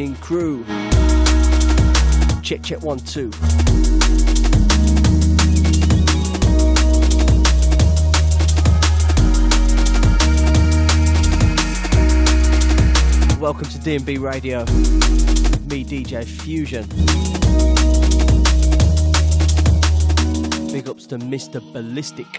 evening crew. Check, check, one, two. Welcome to DNB Radio. Me, DJ FuZion. Big ups to Mr. Ballistic.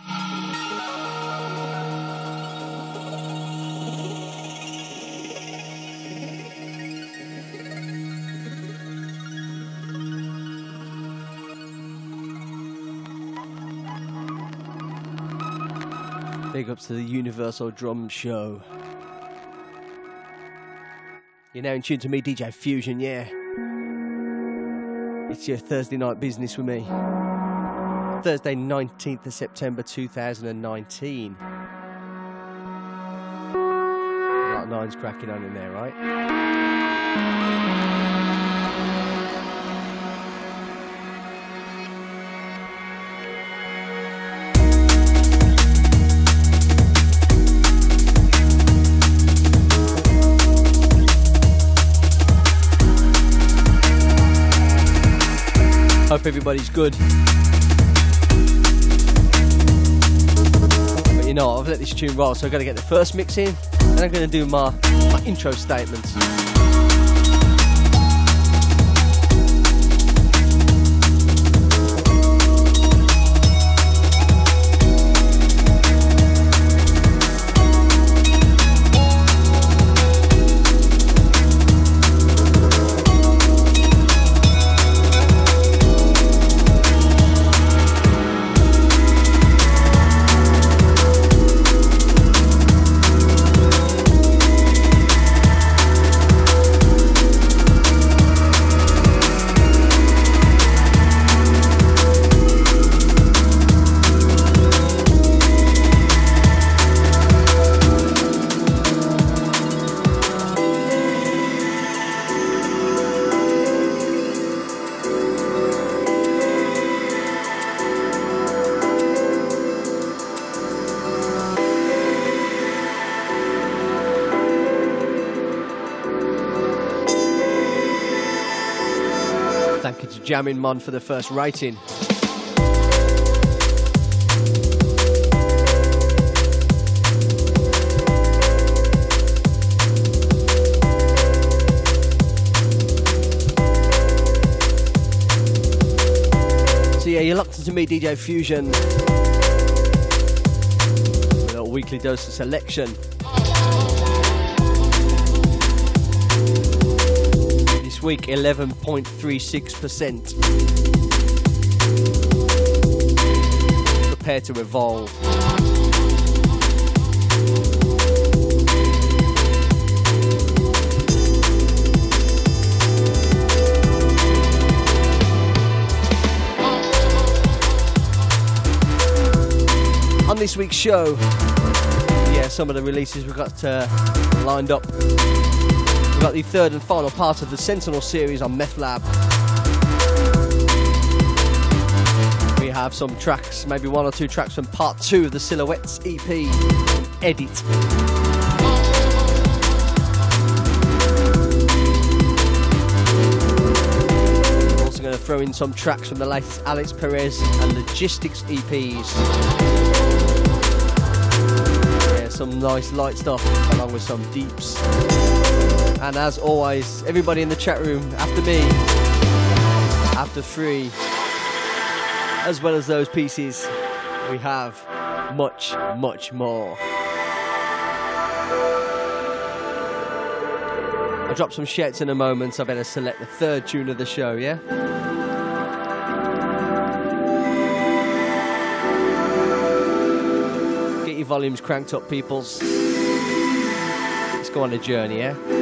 Big ups to the Universal Drum Show. You're now in tune to me, DJ FuZion, yeah. It's your Thursday night business with me. Thursday, 19th of September 2019. A lot of lines cracking on in there, right? Everybody's good. But you know, I've let this tune roll, so I've got to get the first mix in, and I'm going to do my, my intro statements. Thank you to Jamming Mon for the first rating. So yeah, you're locked into me, DJ FuZion. A weekly dose of selection. Week, 11.36%. Prepare to evolve. On this week's show, yeah, some of the releases we've got uh, lined up. Got the third and final part of the Sentinel series on Methlab. We have some tracks, maybe one or two tracks from part two of the Silhouettes EP, Ed:It. We're also going to throw in some tracks from the latest Alix Perez and Logistics EPs. Some nice light stuff along with some deeps. And as always, everybody in the chat room after me, after three, as well as those pieces, we have much, much more. I'll drop some shits in a moment, so I better select the third tune of the show, yeah? Get your volumes cranked up, peoples. Let's go on a journey, yeah?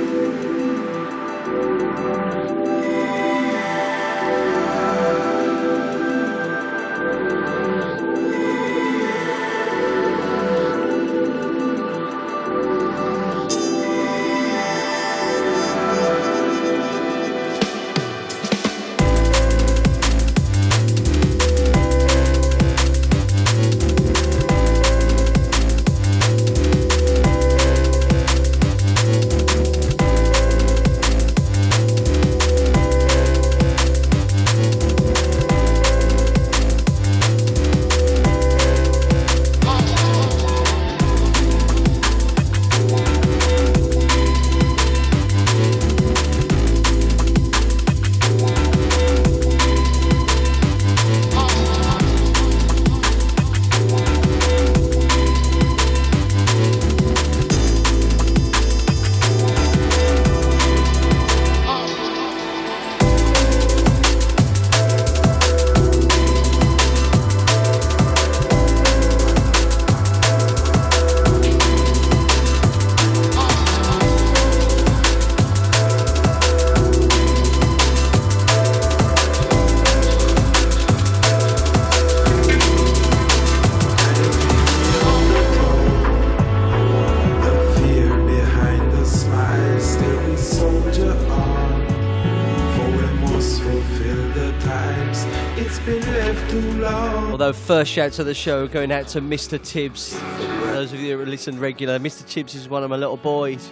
First shout to the show going out to Mr. Tibbs. For those of you that listen regular, Mr. Tibbs is one of my little boys,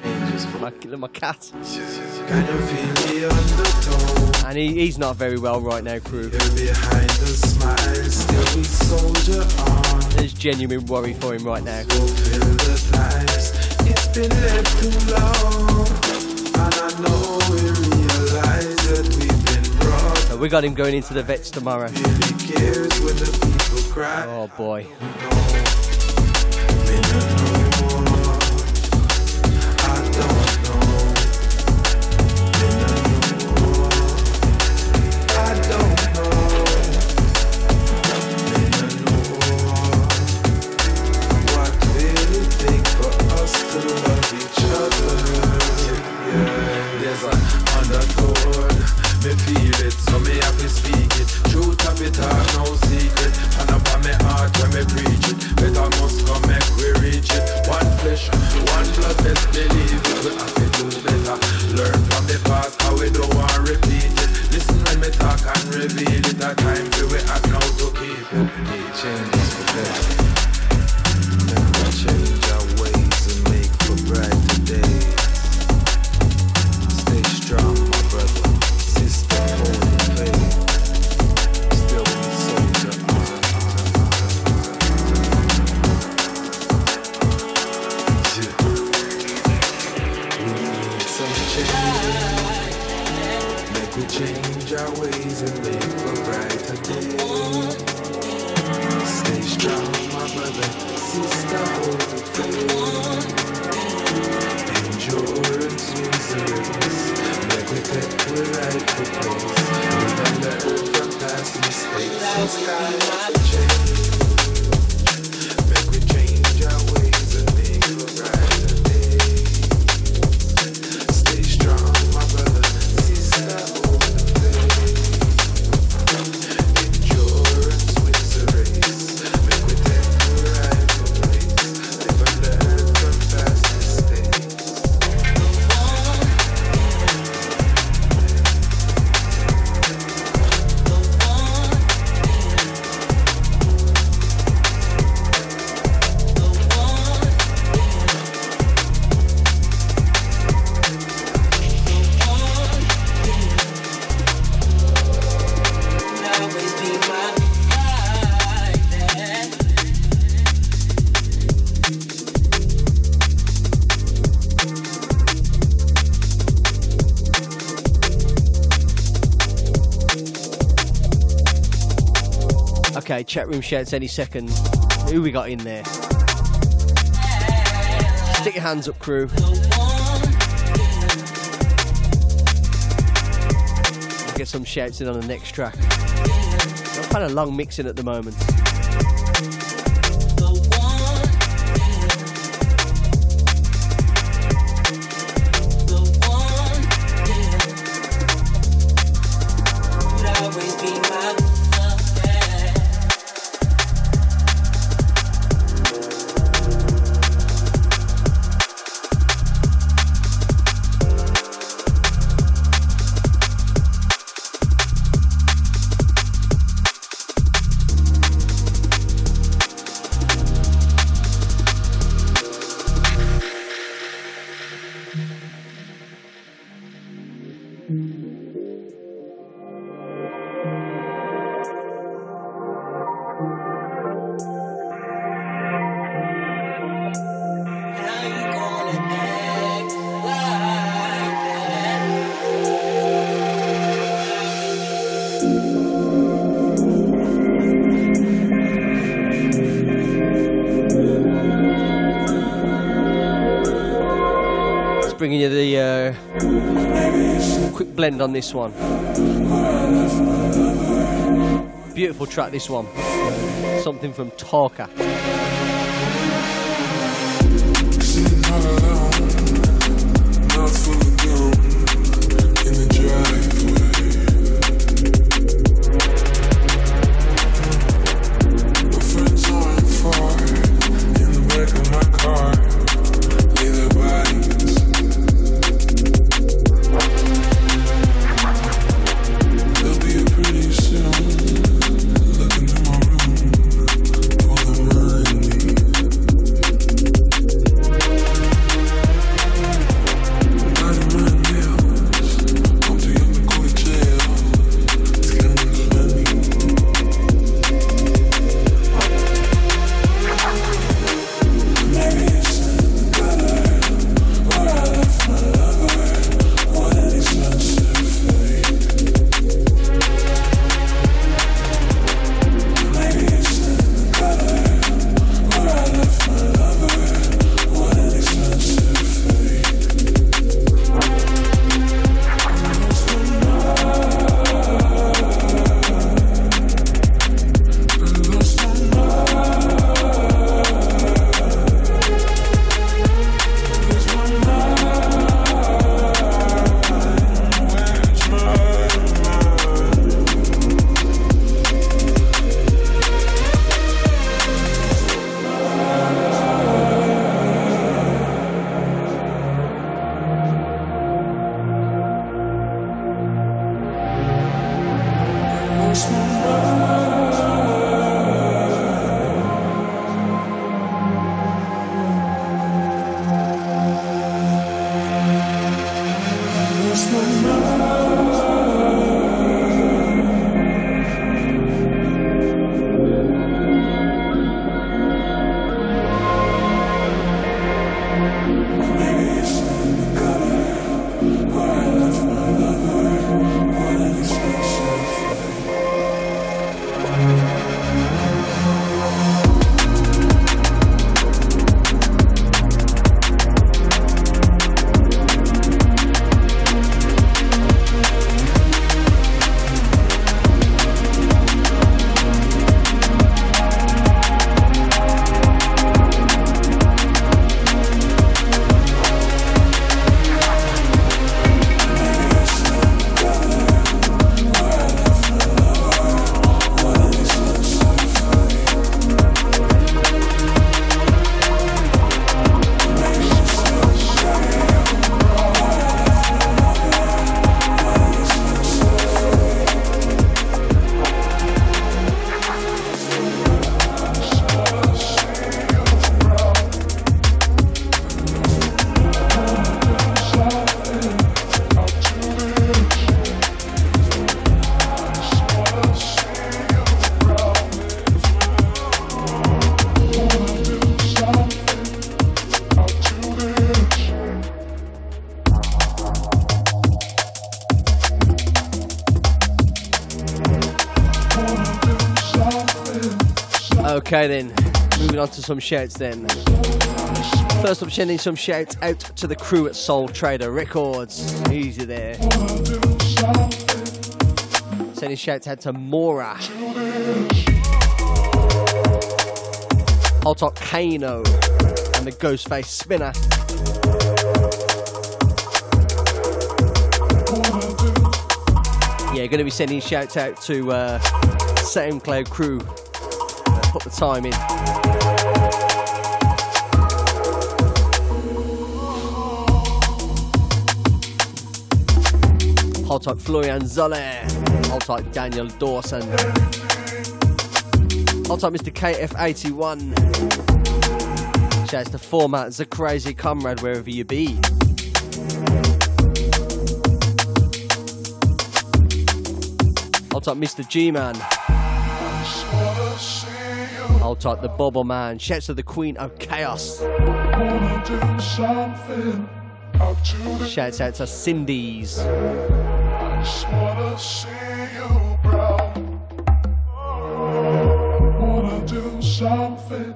my, my cat. And he, he's not very well right now, crew. There's genuine worry for him right now. Brought. we got him going into the vets tomorrow. Oh boy. Okay, chat room shouts any second. Who we got in there? Stick your hands up, crew. Get some shouts in on the next track. Kind of long mixing at the moment. Blend on this one. Beautiful track, this one. Something from Talkre. Okay then, moving on to some shouts then. First up, sending some shouts out to the crew at Soul Trader Records. Easy there. Sending shouts out to Mora. Talk Kano and the Ghostface Spinner. Yeah, going to be sending shouts out to uh, SoundCloud crew put the time in. Hold tight Florian Zolle. Hold tight Daniel Dawson. Hold tight Mr. KF81. Shouts to Format, the crazy comrade wherever you be. Hold tight Mr. G-Man. Hold tight, the Bubble Man. Shouts to the Queen of Chaos. Shouts out to Cindy's. something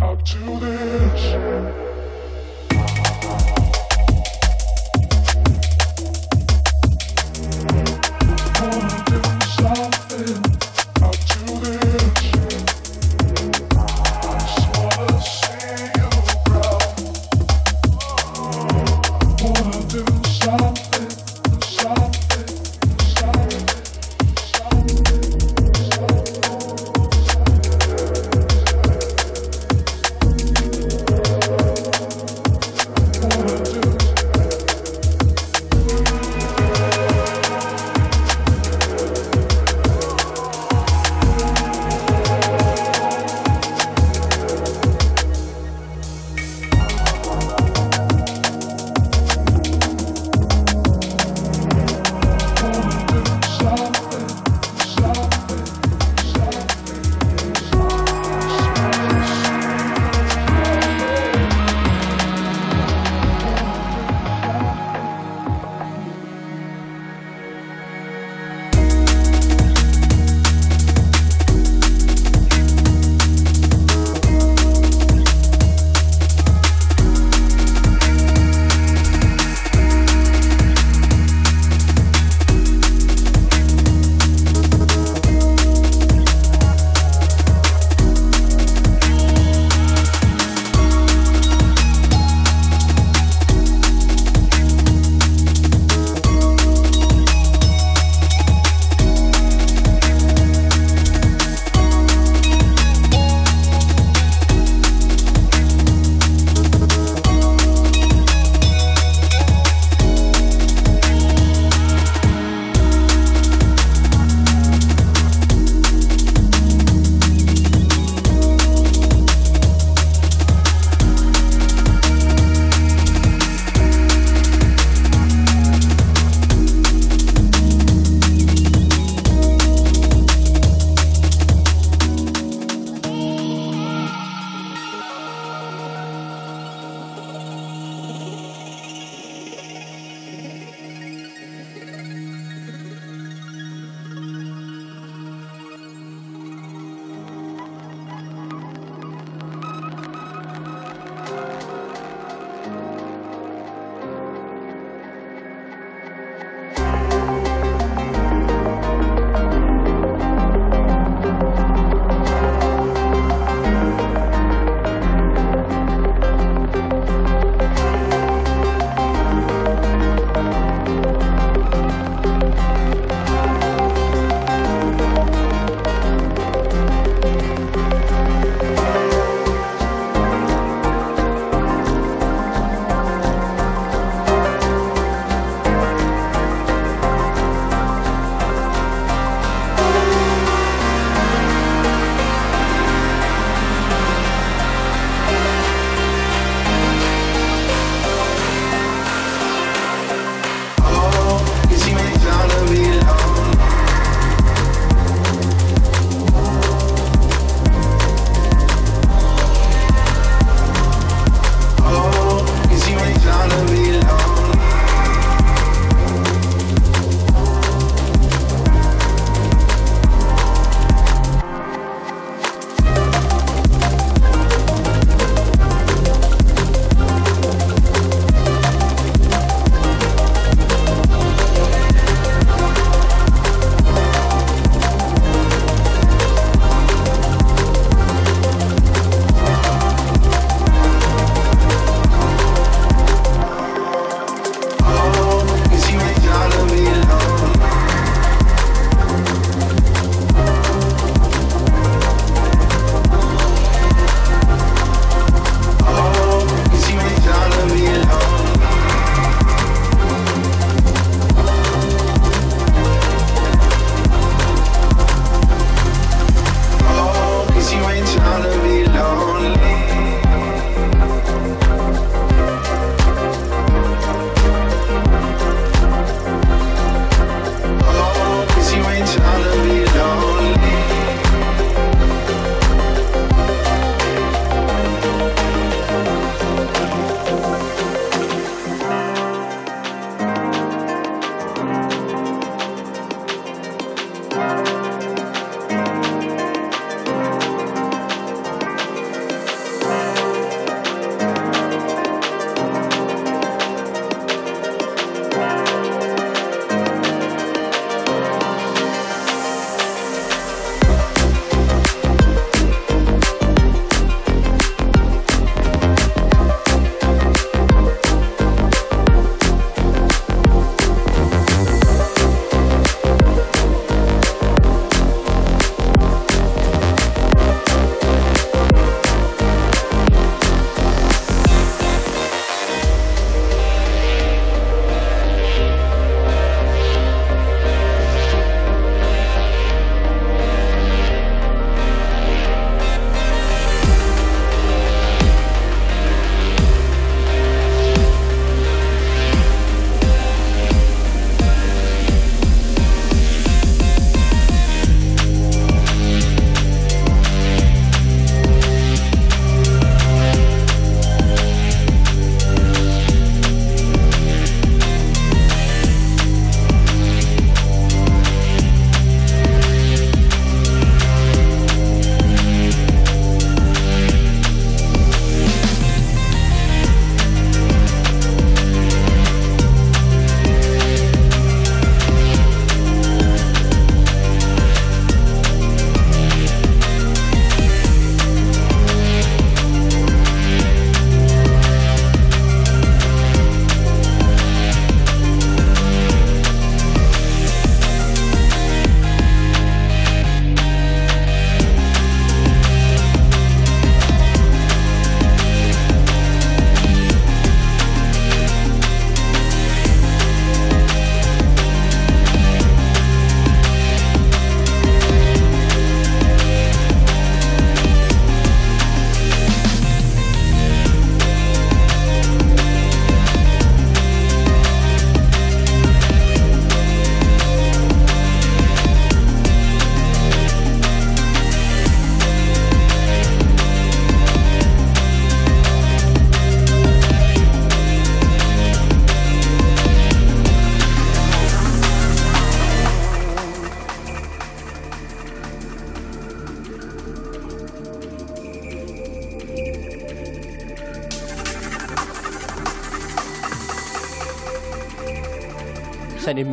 up to this.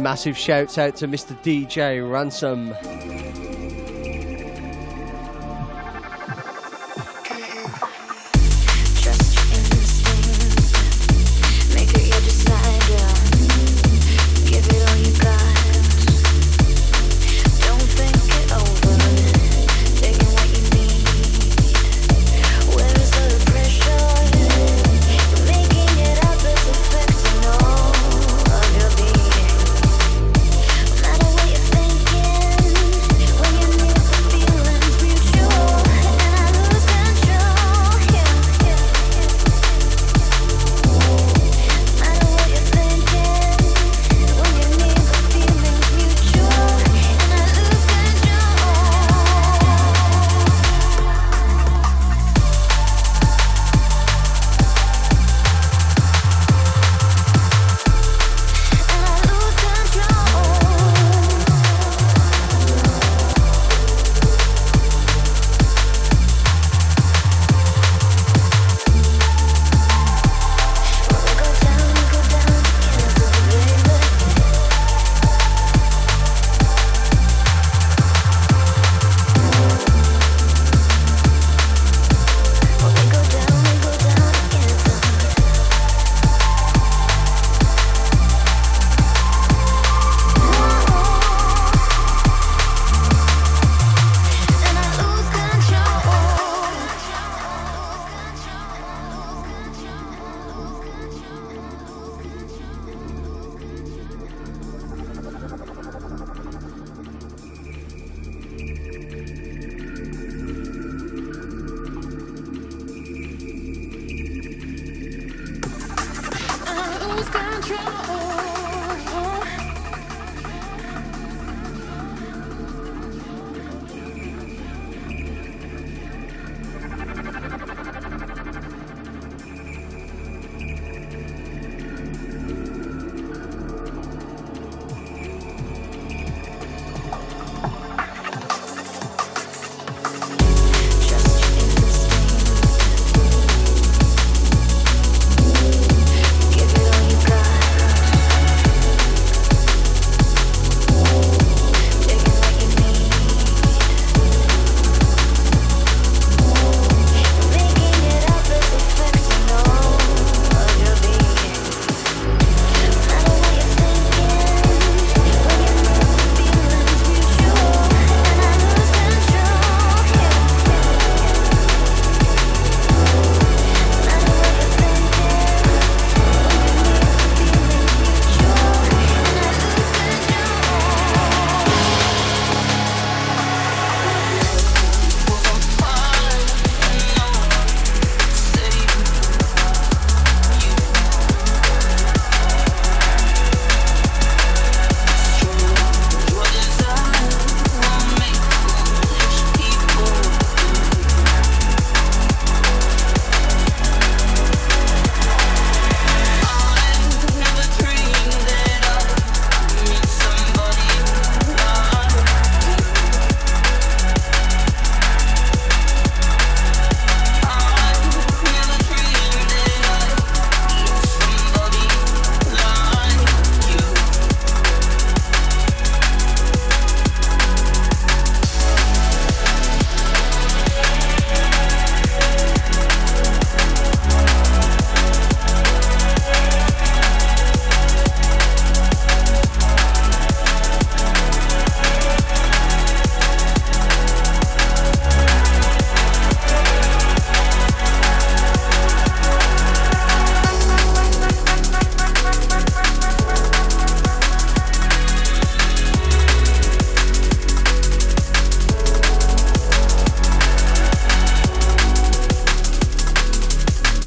Massive shouts out to Mr. DJ Ransom.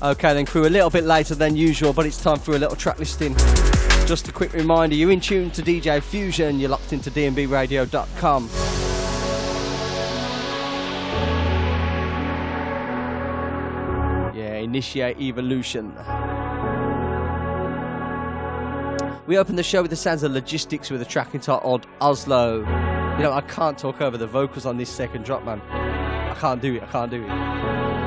Okay, then crew, a little bit later than usual, but it's time for a little track listing. Just a quick reminder, you're in tune to DJ FuZion, you're locked into dnbradio.com. Yeah, initiate evolution. We open the show with the sounds of logistics with a track entitled Oslo. You know, I can't talk over the vocals on this second drop, man. I can't do it, I can't do it.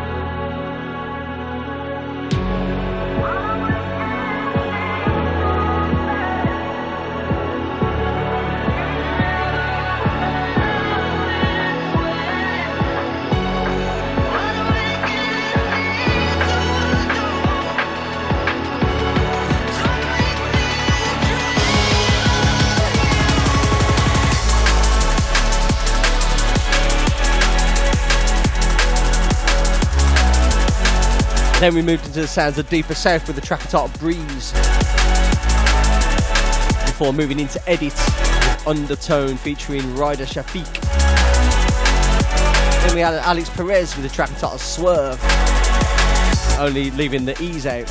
Then we moved into the sounds of Deeper South with the track entitled Breeze. Before moving into Ed:It with Undertone featuring Ryder Shafiq. Then we had Alix Perez with the track entitled Swerve, only leaving the E's out.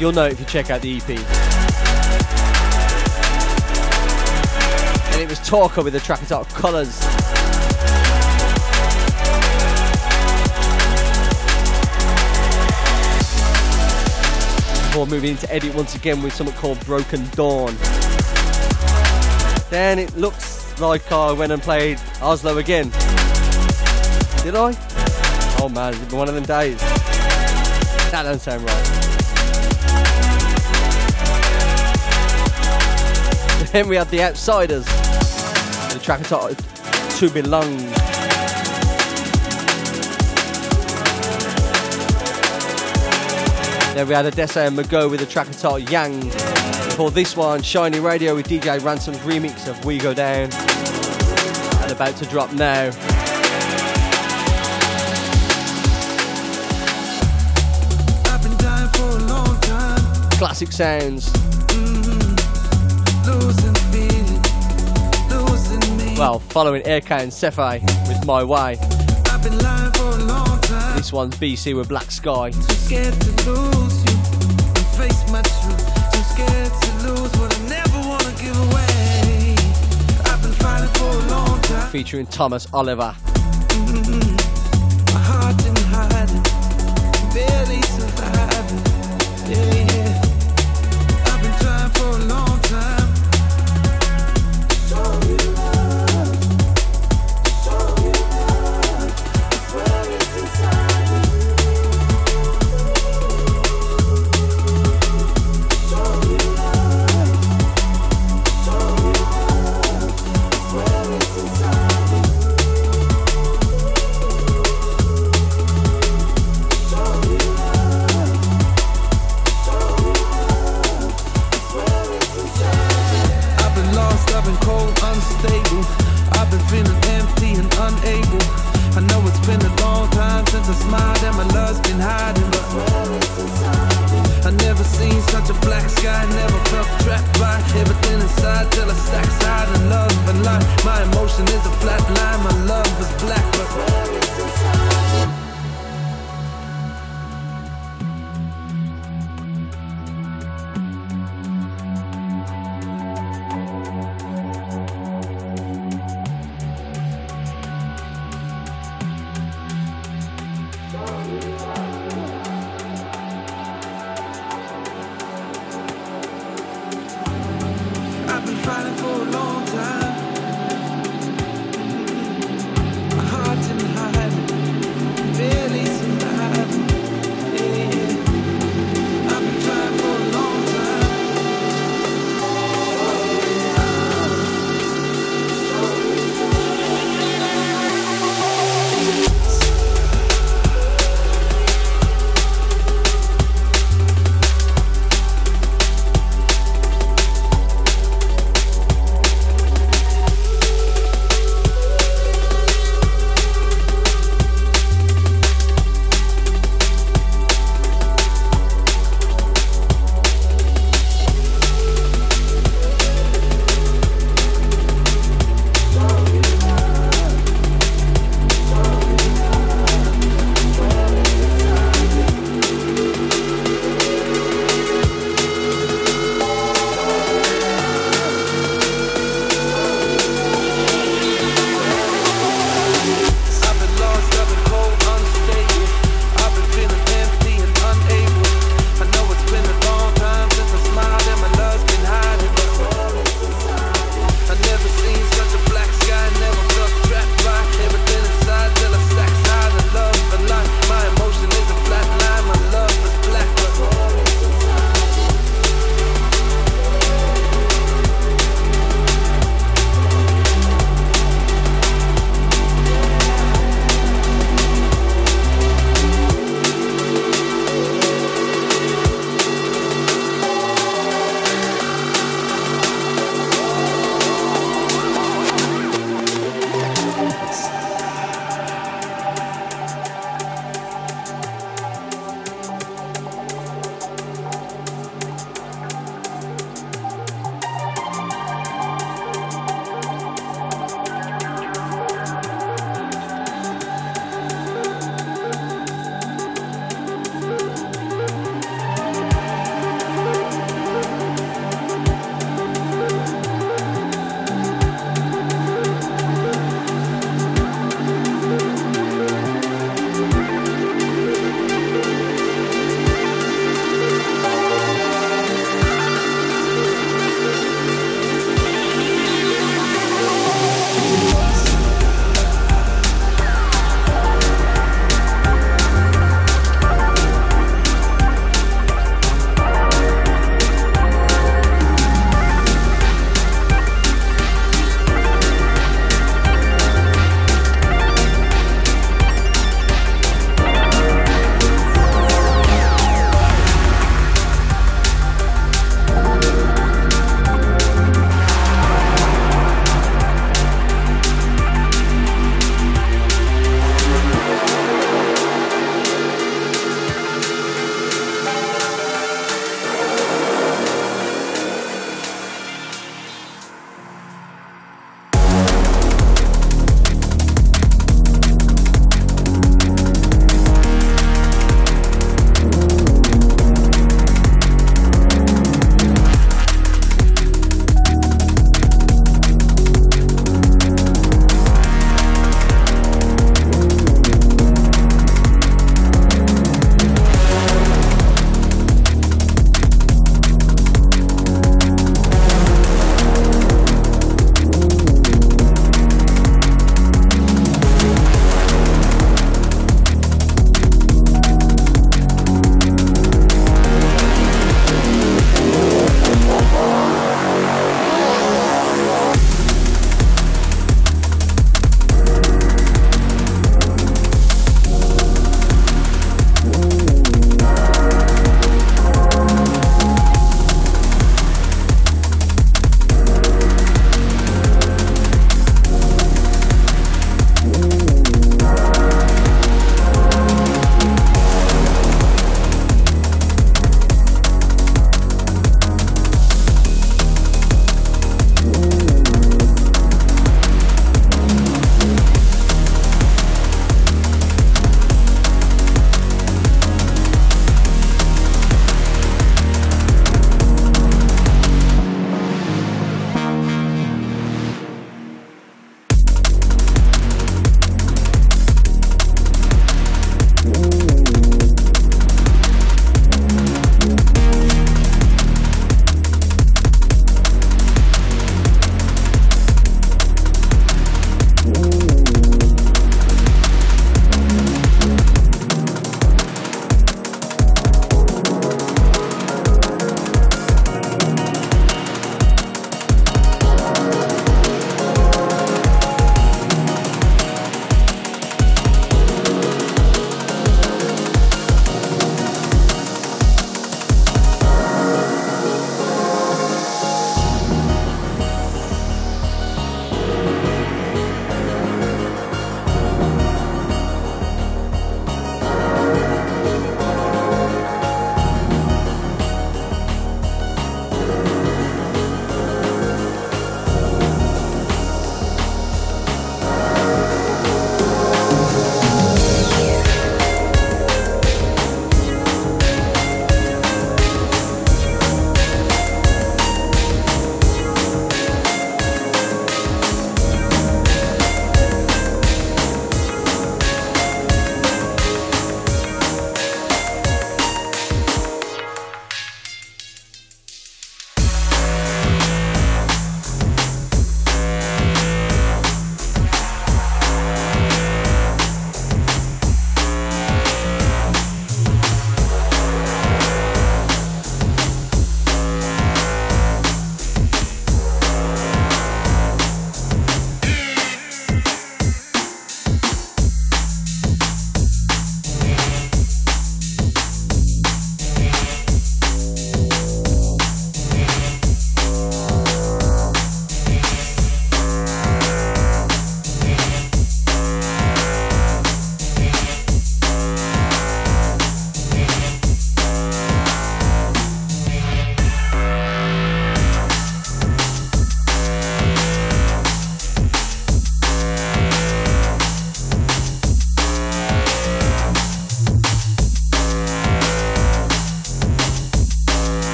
You'll know if you check out the EP. It was Talkre with the track entitled Colours. Before moving into Ed:It once again with something called Broken Dawn. Then it looks like I went and played Oslo again. Did I? Oh man, it's been one of them days. That doesn't sound right. Then we had the Outsiders, the track entitled To Belong. Then we had Adese and M`Go with the track entitled Yang. Before this one, Shiny Radio with DJ Ransom's remix of We Go Down. And about to drop now. Classic sounds. Well, following Air.K and Cephei with My Way. This one's BCee with Black Sky. Featuring Thomas Oliver.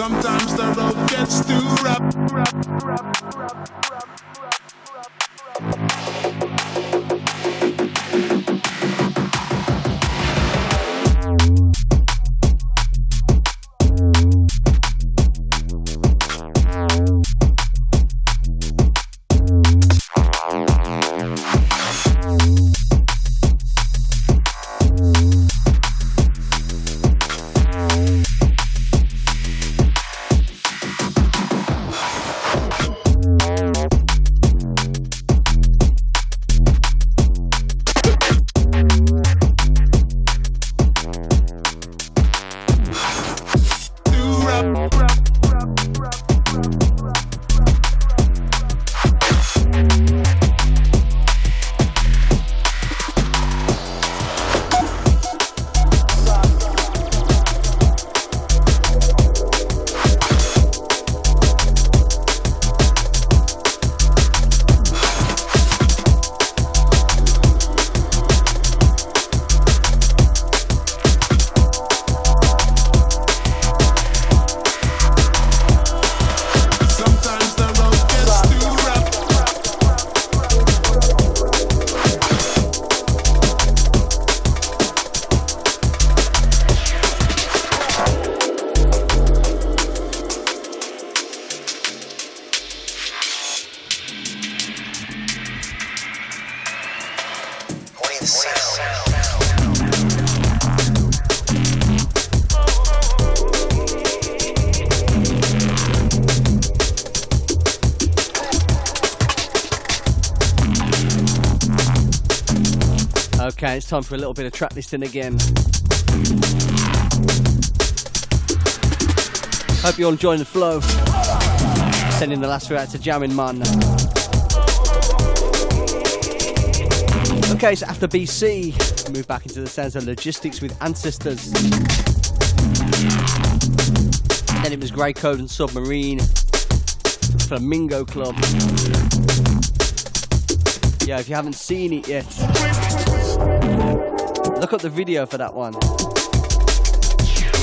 It's time for a little bit of track listing again. Hope you're enjoying the flow. Sending the last few out to Jamming Man. Okay, so after BCee, move back into the sounds of logistics with ancestors. then it was Grey Code and Submarine, Flamingo Club. Yeah, if you haven't seen it yet, look up the video for that one.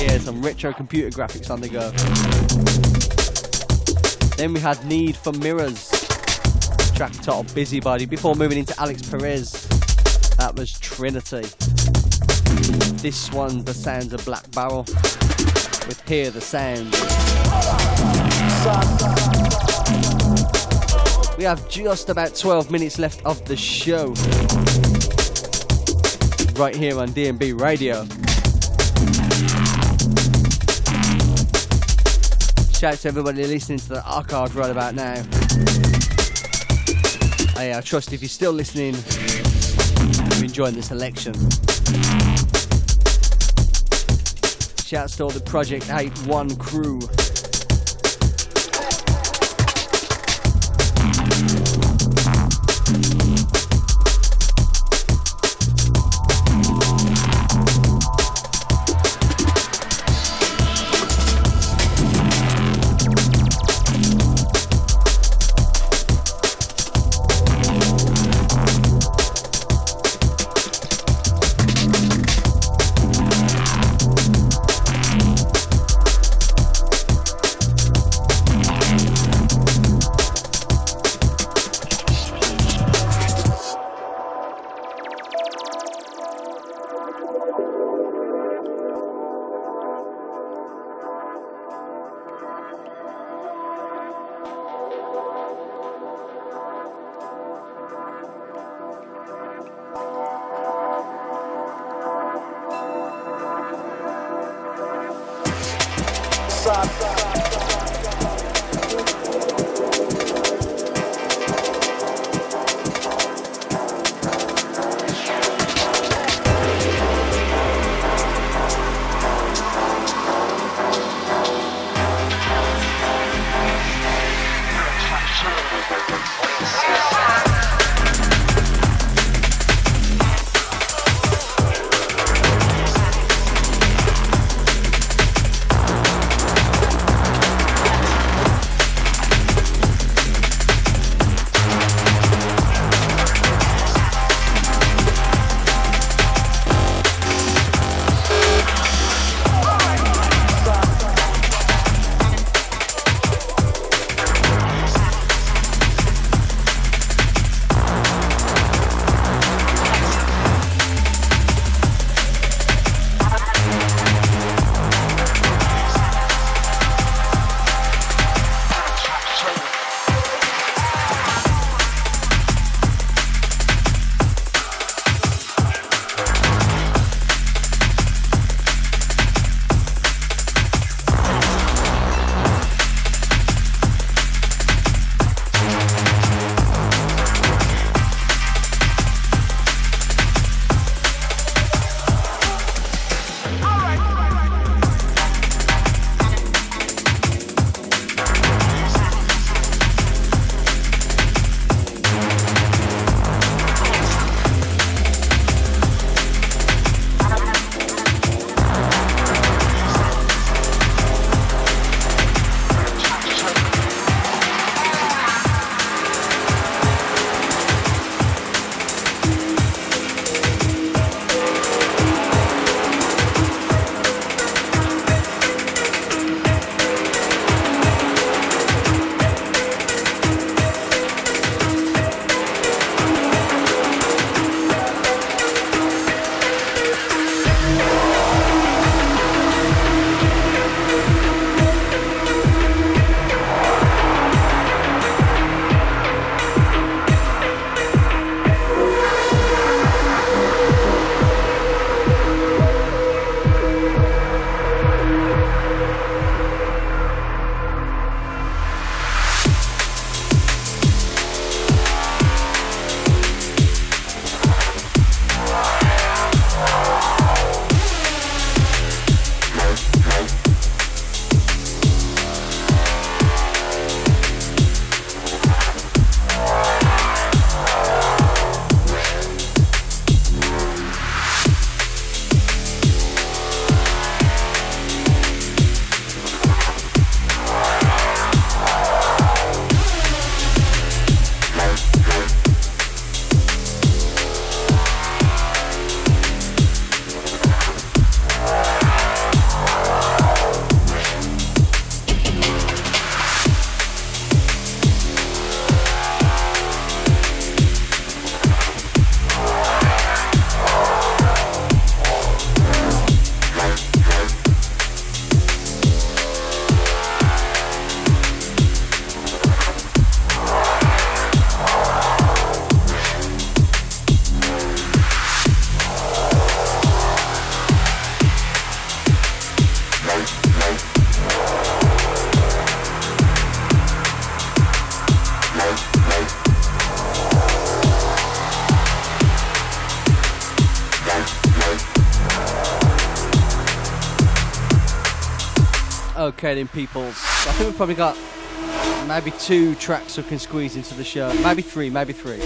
Yeah, some retro computer graphics on the go. Then we had Need for Mirrors, track titled Busybody, before moving into Alix Perez. That was Trinity. This one, the sounds of Black Barrel, with Hear the Sound. We have just about 12 minutes left of the show. Right here on DNB Radio. Shout out to everybody listening to the archive right about now. Oh, hey, I trust if you're still listening, you're enjoying the selection. Shout out to all the Project 8 1 crew. Peoples. I think we've probably got maybe two tracks we can squeeze into the show. Maybe three, maybe three.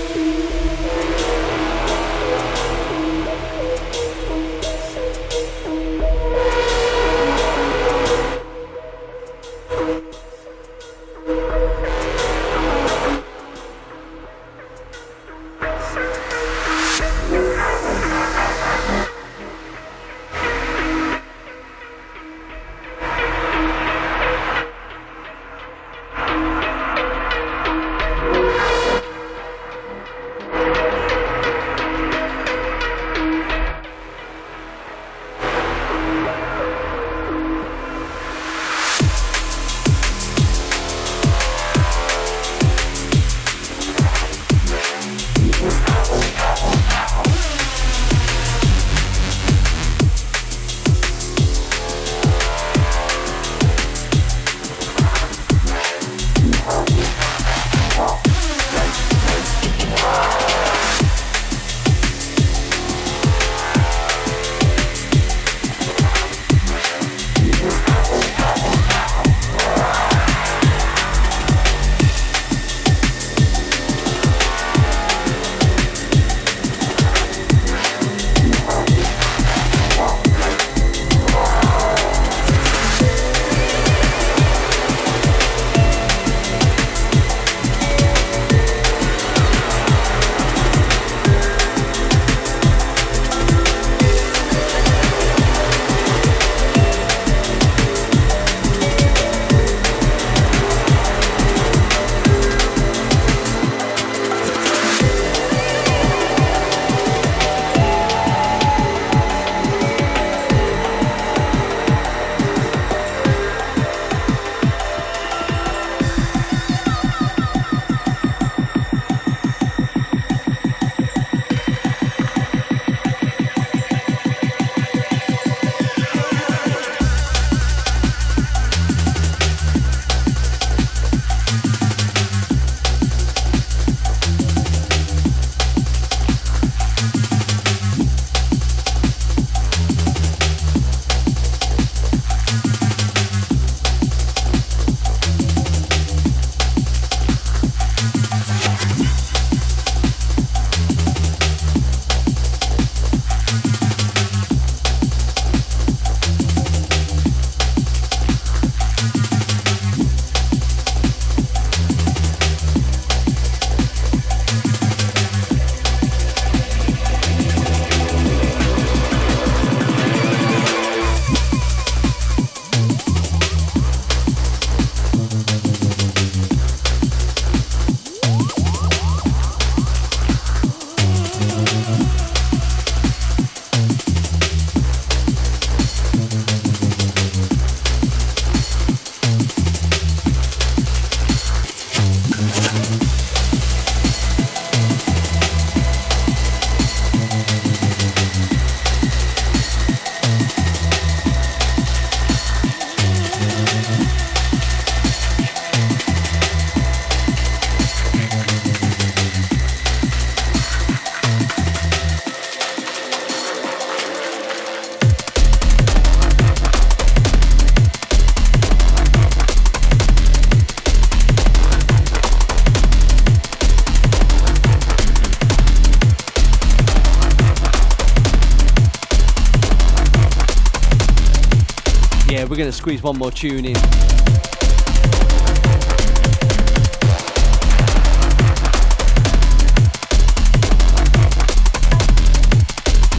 Going to squeeze one more tune in.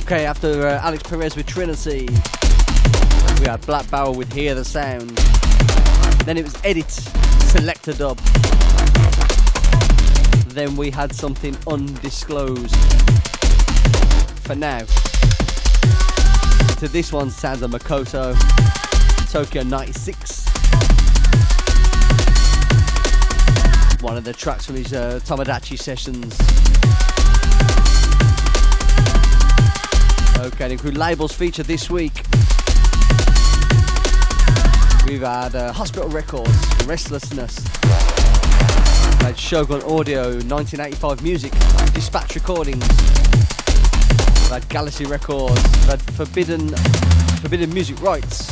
Okay, after uh, Alix Perez with Trinity, we had Black Barrel with Hear the Sound. Then it was Ed:It, Selector Dub. Then we had something undisclosed. For now. To this one, Sandra Makoto. Tokyo 96. One of the tracks from his uh, Tomodachi sessions. Okay, include labels featured this week. We've had uh, Hospital Records, Restlessness, had Shogun Audio, 1985 Music, Dispatch Recordings, we've had Galaxy Records, we've had Forbidden, Forbidden Music Rights,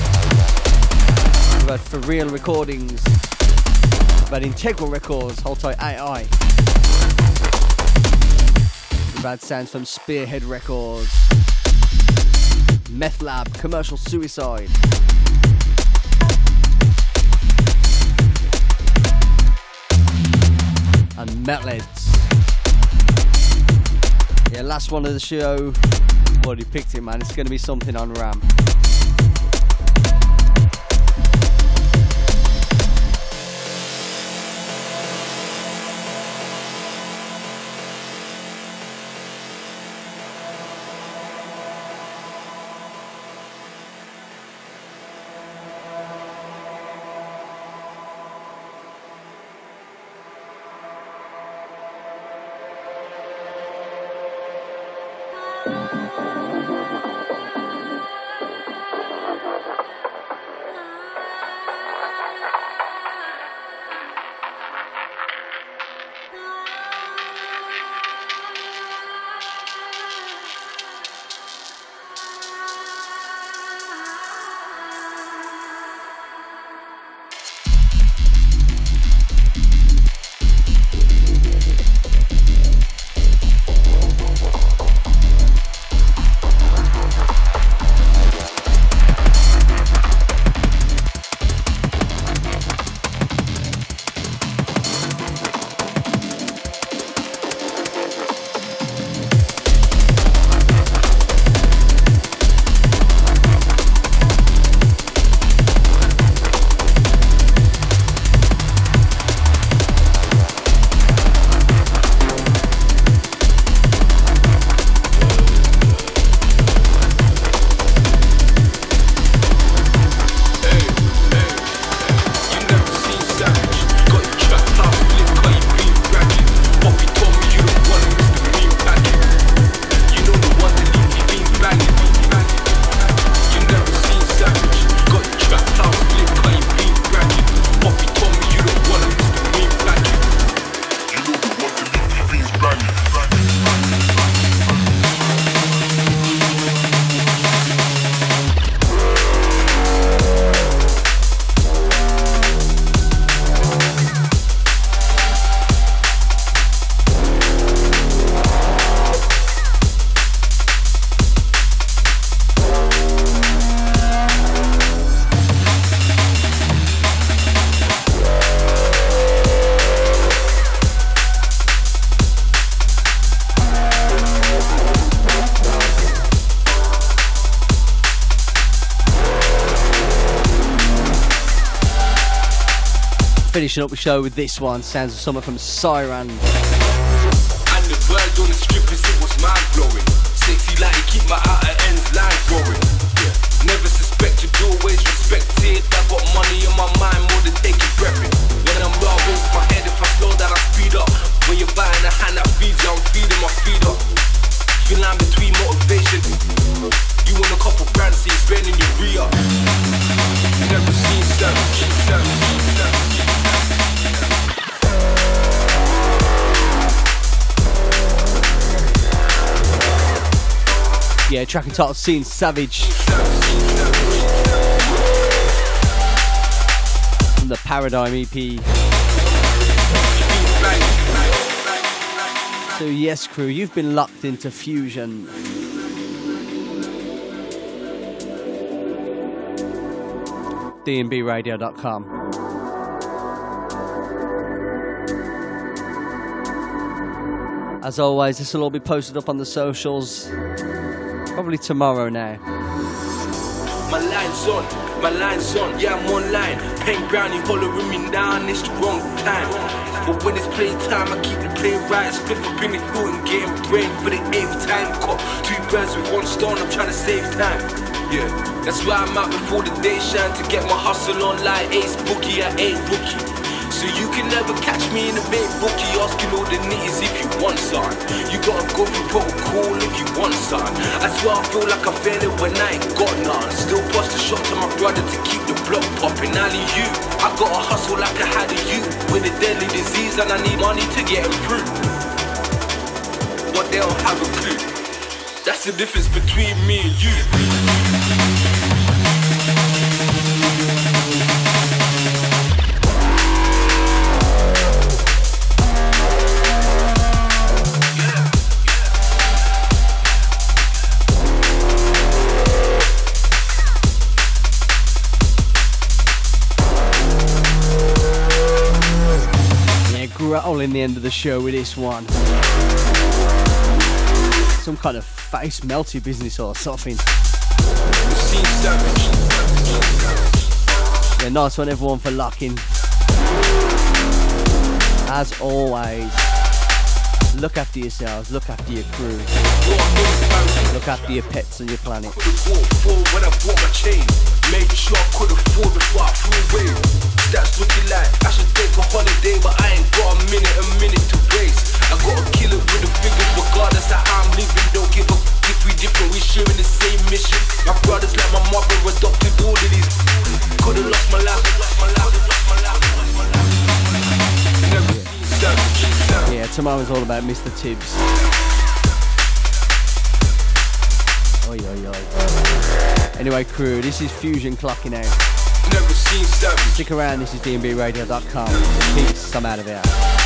had For Real Recordings. We've Integral Records, hold tight AI. We've sounds from Spearhead Records. Methlab, Commercial Suicide. And Metalheads. Yeah, last one of the show. Already picked it, man. It's going to be something on RAM. Finishing up the show with this one, Sounds of Summer from Siren. Keep always respected. I got money on my mind more than breath. When I'm my head if I slow I speed up. When you're buying a hand that feeds you, I'm feeding my up. I'm between motivation. You want a couple spending your re-up. Never seen seven, seven, seven. Yeah, track and title Scene Savage. From the Paradigm EP. So, yes, crew, you've been locked into FuZion. DNBRadio.com. As always, this will all be posted up on the socials. Probably tomorrow now. My line's on, my line's on, yeah, I'm online. Pen brownie following me down, it's the wrong time. But when it's playtime, I keep the play right. Split up in the thought and getting brain for the eighth time. Caught two birds with one stone, I'm trying to save time. Yeah, that's why I'm out before the day shine to get my hustle on like ace bookie, I ain't rookie. So you can never catch me in a big bookie asking all the nitties if you want some. You gotta go through protocol if you want some. I swear I feel like I failed it when I ain't got none. Still bust a shot to my brother to keep the block popping. Ali, you, I gotta hustle like I had a you with a deadly disease and I need money to get improved. But they don't have a clue. That's the difference between me and you. In the end of the show with this one. Some kind of face melty business or something. Yeah, nice one everyone for locking. As always, look after yourselves, look after your crew, look after your pets and your planet. Made sure I could afford flew away. That's like I should take a holiday, but I ain't got a minute, a minute to waste. I gotta kill it with the figures, regardless how I'm living. Don't give f- if we different, we sharing the same mission. My brothers like my mother adopted all of these. Could've lost my life, lost my life, lost my life, yeah. yeah, tomorrow's all about Mr. Tibbs. Oi, oi, oi. Anyway, crew, this is FuZion clocking out. Never seen Stick around, this is DNBRadio.com. Peace, I'm out of here.